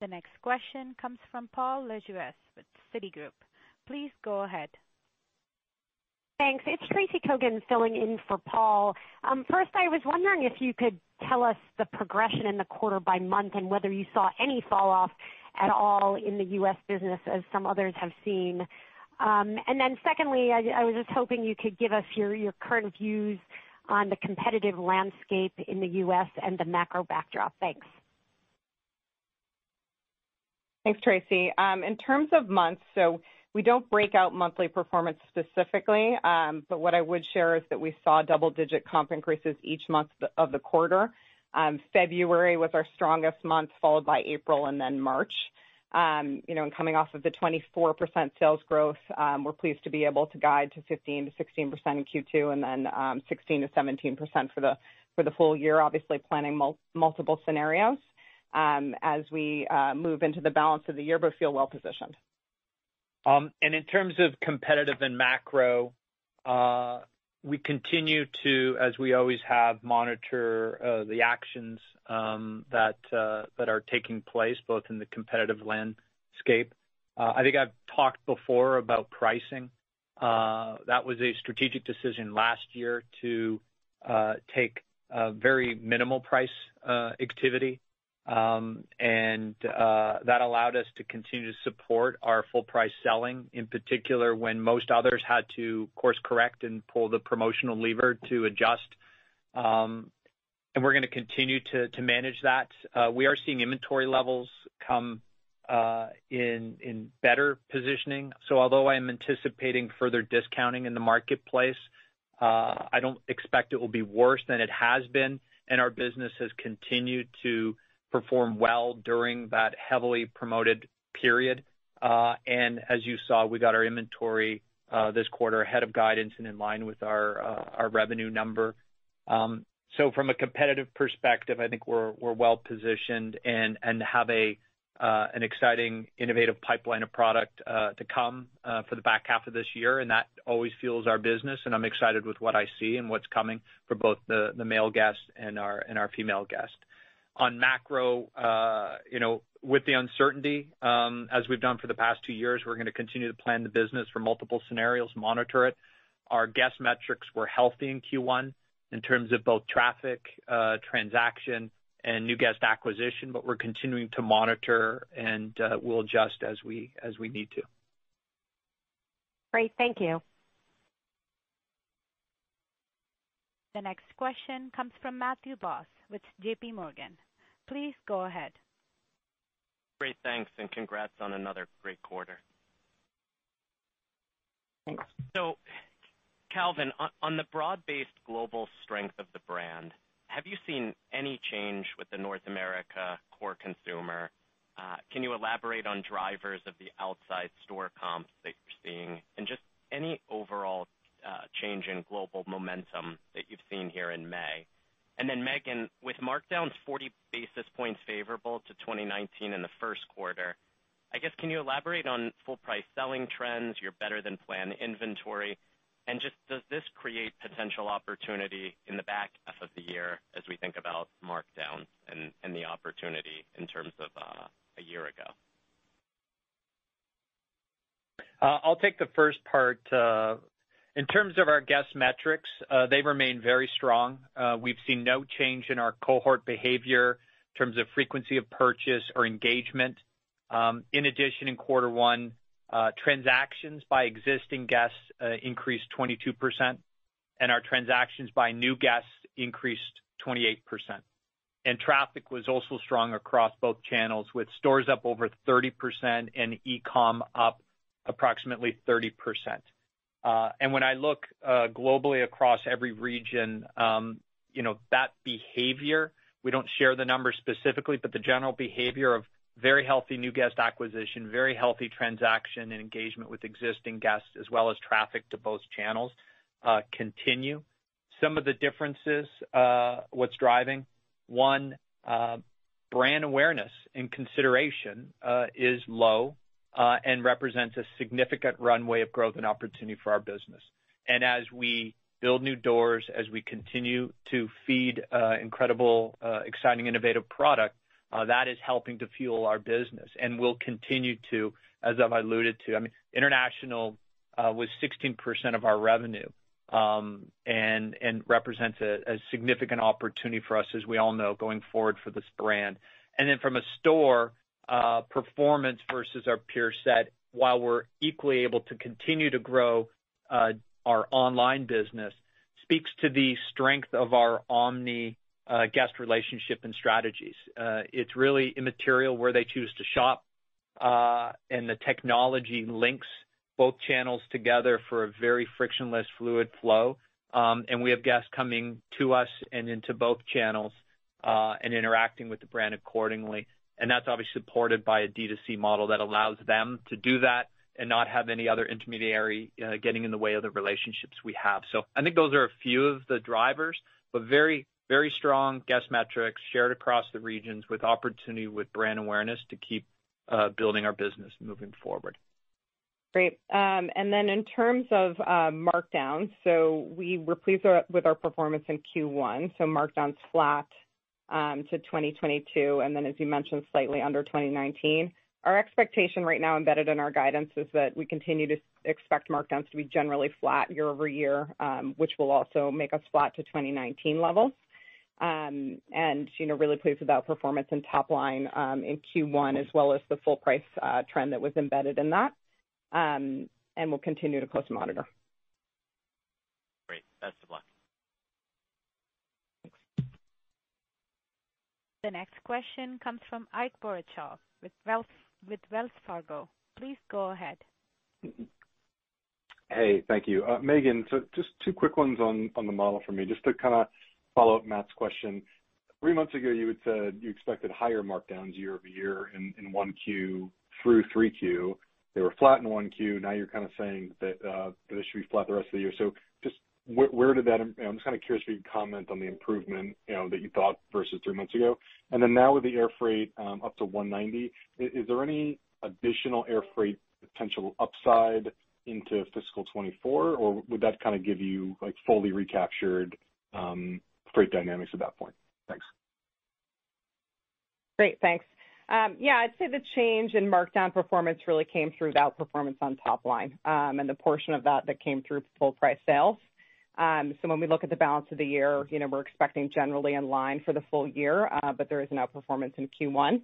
Speaker 1: The next question comes from Paul Lejuez with Citigroup. Please go ahead.
Speaker 10: Thanks. It's Tracy Kogan filling in for Paul. First, I was wondering if you could tell us the progression in the quarter by month and whether you saw any fall off at all in the U.S. business as some others have seen. Um and then secondly, I was just hoping you could give us your current views on the competitive landscape in the U.S. and the macro backdrop. Thanks.
Speaker 4: Thanks, Tracy. In terms of months, so we don't break out monthly performance specifically. Um, but what I would share is that we saw double-digit comp increases each month of the quarter. February was our strongest month, followed by April and then March. Um, you know, and coming off of the 24% sales growth, we're pleased to be able to guide to 15%-16% in Q2 and then 16%-17% for the for the full year, obviously planning multiple scenarios Um, as we uh, move into the balance of the year, but feel well positioned.
Speaker 3: Um and in terms of competitive and macro, uh, we continue to, as we always have, monitor uh, the actions um that uh that are taking place, both in the competitive landscape. I think I've talked before about pricing. That was a strategic decision last year to take very minimal price activity. And that allowed us to continue to support our full price selling, in particular, when most others had to course correct and pull the promotional lever to adjust. Um and we're going to continue to manage that. We are seeing inventory levels come uh in in better positioning. So although I am anticipating further discounting in the marketplace, I don't expect it will be worse than it has been, and our business has continued to perform well during that heavily promoted period. Uh and as you saw, we got our inventory this quarter ahead of guidance and in line with our our revenue number. Um so from a competitive perspective, I think we're we're well positioned and and have a uh an exciting, innovative pipeline of product to come for the back half of this year, and that always fuels our business, and I'm excited with what I see and what's coming for both the male guest and our and our female guest. On macro, uh, you know, with the uncertainty, um, as we've done for the past two years, we're going to continue to plan the business for multiple scenarios, monitor it. Our guest metrics were healthy in Q1 in terms of both traffic, uh, transaction, and new guest acquisition, but we're continuing to monitor, and uh, we'll adjust as we as we need to.
Speaker 10: Great. Thank you.
Speaker 1: The next question comes from Matthew Boss with JPMorgan. Please go ahead.
Speaker 11: Great. Thanks, and congrats on another great quarter.
Speaker 4: Thanks.
Speaker 11: So Calvin, on the broad-based global strength of the brand, have you seen any change with the North America core consumer? Uh, can you elaborate on drivers of the outside store comps that you're seeing and just any overall uh, change in global momentum that you've seen here in May? Meghan, with markdowns 40 basis points favorable to 2019 in the first quarter, I guess, can you elaborate on full price selling trends, your better than planned inventory, and just does this create potential opportunity in the back half of the year as we think about markdowns and the opportunity in terms of uh, a year ago?
Speaker 3: Uh, I'll take the first part. Uh, In terms of our guest metrics, uh, they remain very strong. Uh, we've seen no change in our cohort behavior in terms of frequency of purchase or engagement. Um, in addition, in quarter one, uh, transactions by existing guests increased 22%, and our transactions by new guests increased 28%. And traffic was also strong across both channels, with stores up over 30% and e-com up approximately 30%. Uh, when I look uh, globally across every region, um, you know, that behavior, we don't share the numbers specifically, but the general behavior of very healthy new guest acquisition, very healthy transaction and engagement with existing guests, as well as traffic to both channels uh, continue. Some of the differences, what's driving, one, brand awareness and consideration is low Uh, and represents a significant runway of growth and opportunity for our business. And as we build new doors, as we continue to feed uh, incredible, uh, exciting, innovative product, that is helping to fuel our business and will continue to, as I've alluded to. I mean, international was 16% of our revenue, um and and represents a significant opportunity for us, as we all know, going forward for this brand. And then from a store Uh, performance versus our peer set, while we're equally able to continue to grow uh, our online business, speaks to the strength of our omni uh, guest relationship and strategies. It's really immaterial where they choose to shop, and the technology links both channels together for a very frictionless, fluid flow. Um and we have guests coming to us and into both channels, and interacting with the brand accordingly. And that's obviously supported by a D2C model that allows them to do that and not have any other intermediary getting in the way of the relationships we have. So I think those are a few of the drivers, but very very strong guest metrics shared across the regions with opportunity with brand awareness to keep building our business moving forward.
Speaker 4: Great. Um and then in terms of uh markdowns, so we were pleased with our performance in Q1. So markdowns flat to 2022, and then as you mentioned, slightly under 2019. Our expectation right now embedded in our guidance is that we continue to expect markdowns to be generally flat year-over-year, which will also make us flat to 2019 levels. Um, and you know, really pleased with that performance and top line in Q1 as well as the full price trend that was embedded in that. Um and we'll continue to closely monitor.
Speaker 11: Great. Best of luck.
Speaker 1: The next question comes from Ike Boruchow with Wells Fargo. Please go ahead.
Speaker 12: Hey, thank you. Meghan, just two quick ones on the model for me, just to kind of follow up Matt's question. Three months ago, you had said you expected higher markdowns year-over-year in 1Q through 3Q. They were flat in 1Q. Now you're kind of saying that uh that they should be flat the rest of the year. I'm just kind of curious if you could comment on the improvement that you thought versus three months ago. And then now with the air freight um, up to $190, is there any additional air freight potential upside into fiscal 2024, or would that kind of give you like, fully recaptured um, freight dynamics at that point? Thanks.
Speaker 4: Great. Thanks. Um, yeah, I'd say the change in markdown performance really came through the outperformance on top line, and the portion of that that came through full price sales. Um, when we look at the balance of the year, you know, we're expecting generally in line for the full year, uh, but there is an outperformance in Q1.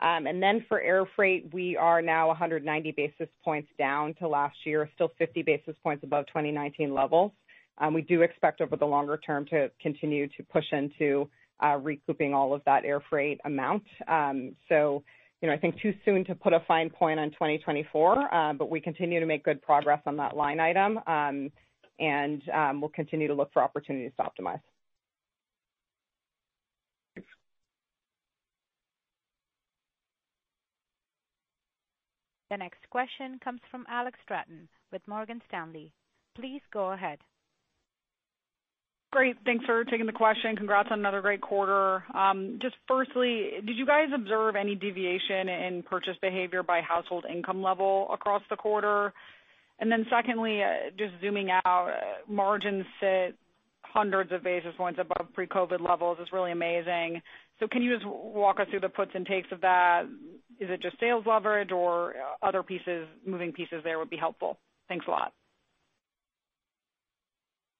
Speaker 4: Um and then for air freight, we are now 190 basis points down to last year, still 50 basis points above 2019 levels. Um, we do expect over the longer term to continue to push into uh, recouping all of that air freight amount. Um so you know, I think too soon to put a fine point on 2024, uh, but we continue to make good progress on that line item. Um, And um, we'll continue to look for opportunities to optimize.
Speaker 1: The next question comes from Alex Straton with Morgan Stanley. Please go ahead.
Speaker 13: Great. Thanks for taking the question. Congrats on another great quarter. Um, just firstly, did you guys observe any deviation in purchase behavior by household income level across the quarter? And then secondly, uh, just zooming out, uh, margins sit hundreds of basis points above pre-COVID levels It's really amazing. So can you just walk us through the puts and takes of that? Is it just sales leverage or other pieces, moving pieces there would be helpful. Thanks a lot.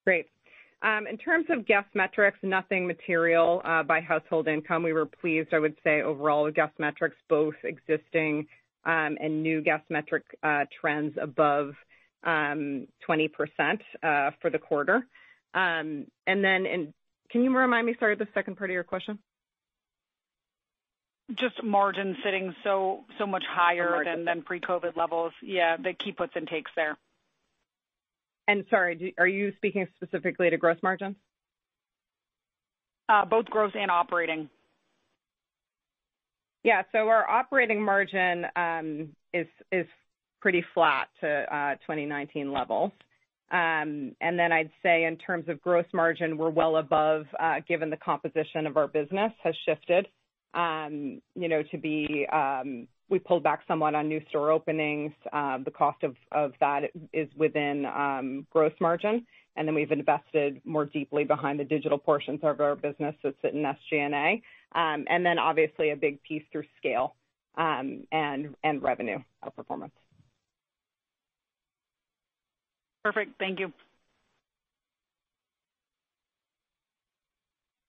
Speaker 4: Great. Um, in terms of guest metrics, nothing material uh, by household income. We were pleased, I would say, overall with guest metrics, both existing Um, and new guest metric uh, trends above um, 20% uh, for the quarter. Um and then and can you remind me, sorry, the second part of your question?
Speaker 13: Just margin sitting so so much higher than pre-COVID levels. Yeah, the key puts and takes there.
Speaker 4: And sorry, are you speaking specifically to gross margins?
Speaker 13: Uh, both gross and operating.
Speaker 4: Yeah. So our operating margin um is is pretty flat to 2019 levels. Um and then I'd say in terms of gross margin, we're well above, given the composition of our business has shifted. Um, you know, to be we pulled back somewhat on new store openings. The cost of that is within gross margin. And then we've invested more deeply behind the digital portions of our business that sit in SG&A. And then obviously a big piece through scale um and and revenue outperformance.
Speaker 13: Perfect. Thank you.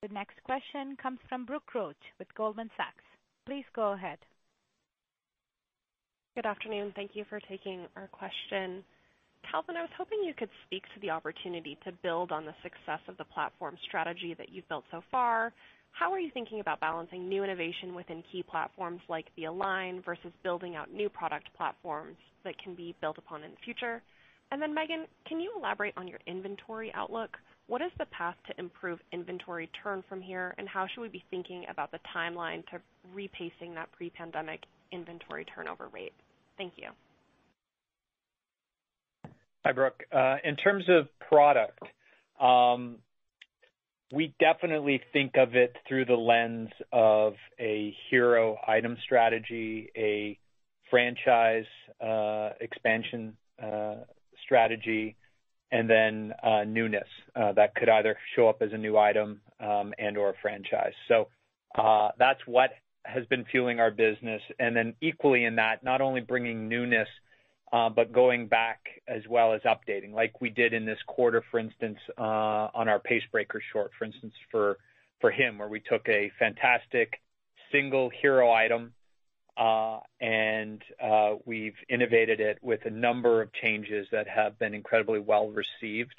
Speaker 1: The next question comes from Brooke Roach with Goldman Sachs. Please go ahead.
Speaker 14: Good afternoon. Thank you for taking our question. Calvin, I was hoping you could speak to the opportunity to build on the success of the platform strategy that you've built so far. How are you thinking about balancing new innovation within key platforms like the Align versus building out new product platforms that can be built upon in the future? Meghan, can you elaborate on your inventory outlook? What is the path to improve inventory turn from here, and how should we be thinking about the timeline to repacing that pre-pandemic inventory turnover rate? Thank you.
Speaker 3: Hi, Brooke. Uh, in terms of product, um, we definitely think of it through the lens of a hero item strategy, a franchise uh, expansion uh, strategy, and then newness that could either show up as a new item um, and/or a franchise. So uh that's what has been fueling our business. And then equally in that, not only bringing newness, Uh, but going back as well as updating, like we did in this quarter, for instance, uh, on our Pace Breaker short, for instance, for for him, where we took a fantastic single hero item, uh, and we've innovated it with a number of changes that have been incredibly well-received.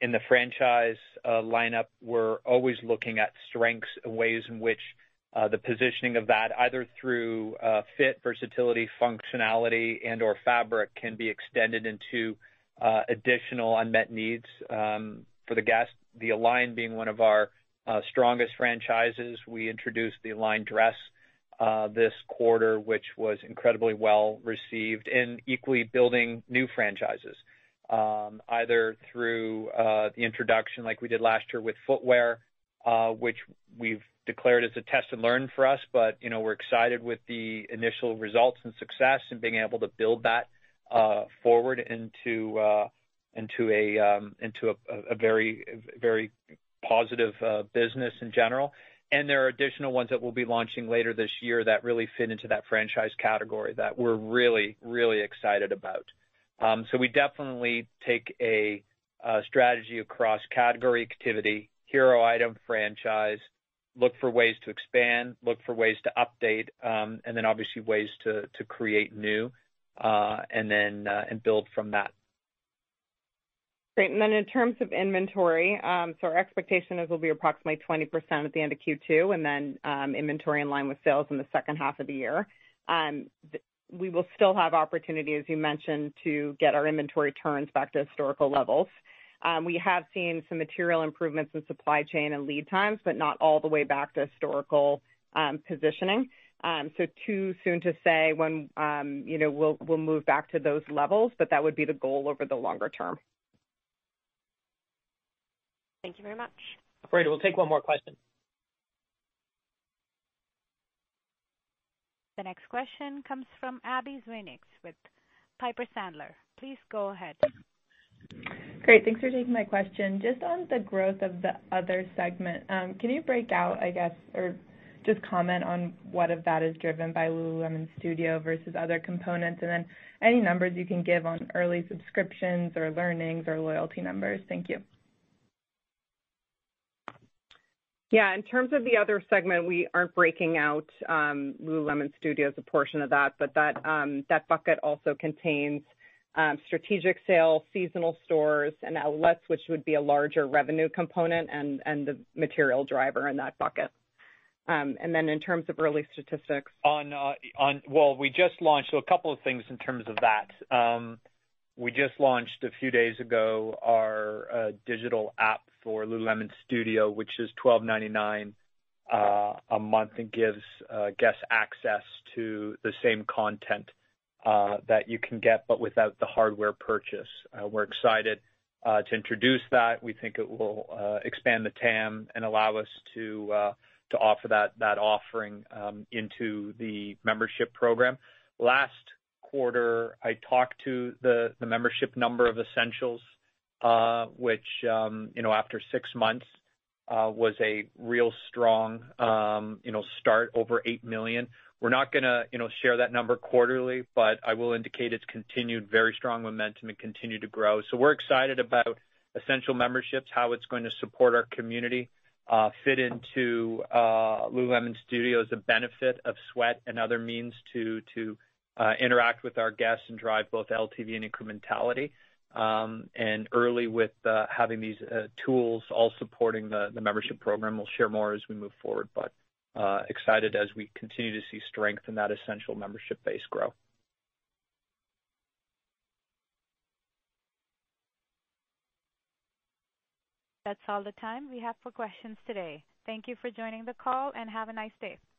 Speaker 3: In the franchise lineup, we're always looking at strengths and ways in which Uh, the positioning of that, either through uh, fit, versatility, functionality, and/or fabric, can be extended into uh, additional unmet needs um, for the guest. The Align being one of our strongest franchises. We introduced the Align dress this quarter, which was incredibly well-received, and equally building new franchises, um, either through the introduction like we did last year with footwear, which we've declared as a test and learn for us. But you know, we're excited with the initial results and success and being able to build that forward into uh into a um into a very very positive business in general. And there are additional ones that we'll be launching later this year that really fit into that franchise category that we're really really excited about. Um so we definitely take a strategy across category activity, hero item, franchise, look for ways to expand, look for ways to update, um, and then obviously ways to to create new, uh, and then uh, and build from that.
Speaker 4: Great. And then in terms of inventory, um so our expectation is we'll be approximately 20% at the end of Q2, and then um, inventory in line with sales in the second half of the year. Um, we will still have opportunity, as you mentioned, to get our inventory turns back to historical levels. We have seen some material improvements in supply chain and lead times, but not all the way back to historical positioning. Um so too soon to say when um you know we'll we'll move back to those levels, but that would be the goal over the longer term.
Speaker 14: Thank you very much.
Speaker 2: Operator, we'll take one more question.
Speaker 1: The next question comes from Abbie Zvejnieks with Piper Sandler. Please go ahead.
Speaker 15: Great. Thanks for taking my question. Just on the growth of the other segment, um, can you break out, I guess, or just comment on what of that is driven by Lululemon Studio versus other components? And then any numbers you can give on early subscriptions or learnings or loyalty numbers. Thank you.
Speaker 4: Yeah. In terms of the other segment, we aren't breaking out um, Lululemon Studio as a portion of that, but that um, bucket also contains Um, strategic sales, seasonal stores, and outlets, which would be a larger revenue component and the material driver in that bucket. Um and then in terms of early statistics.
Speaker 3: On uh on well, we just launched a couple of things in terms of that. Um, we just launched a few days ago our uh, digital app for Lululemon Studio, which is $12.99 uh, a month and gives uh, guests access to the same content Uh, that you can get, but without the hardware purchase. Uh, we're excited uh, to introduce that. We think it will expand the TAM and allow us to uh to offer that that offering um, into the membership program. Last quarter, I talked to the membership number of Essentials, which um you know after six months, Uh, was a real strong um, you know, start, over 8 million. We're not to you know, share that number quarterly, but I will indicate it's continued very strong momentum and continue to grow. So we're excited about Essential Memberships, how it's going to support our community, uh, fit into uh, Lululemon Studio a benefit of Sweat and other means to to uh interact with our guests and drive both LTV and incrementality. Um, and early with uh, having these uh, tools all supporting the membership program. We'll share more as we move forward, but uh, excited as we continue to see strength in that Essential Membership base grow.
Speaker 1: That's all the time we have for questions today. Thank you for joining the call, and have a nice day.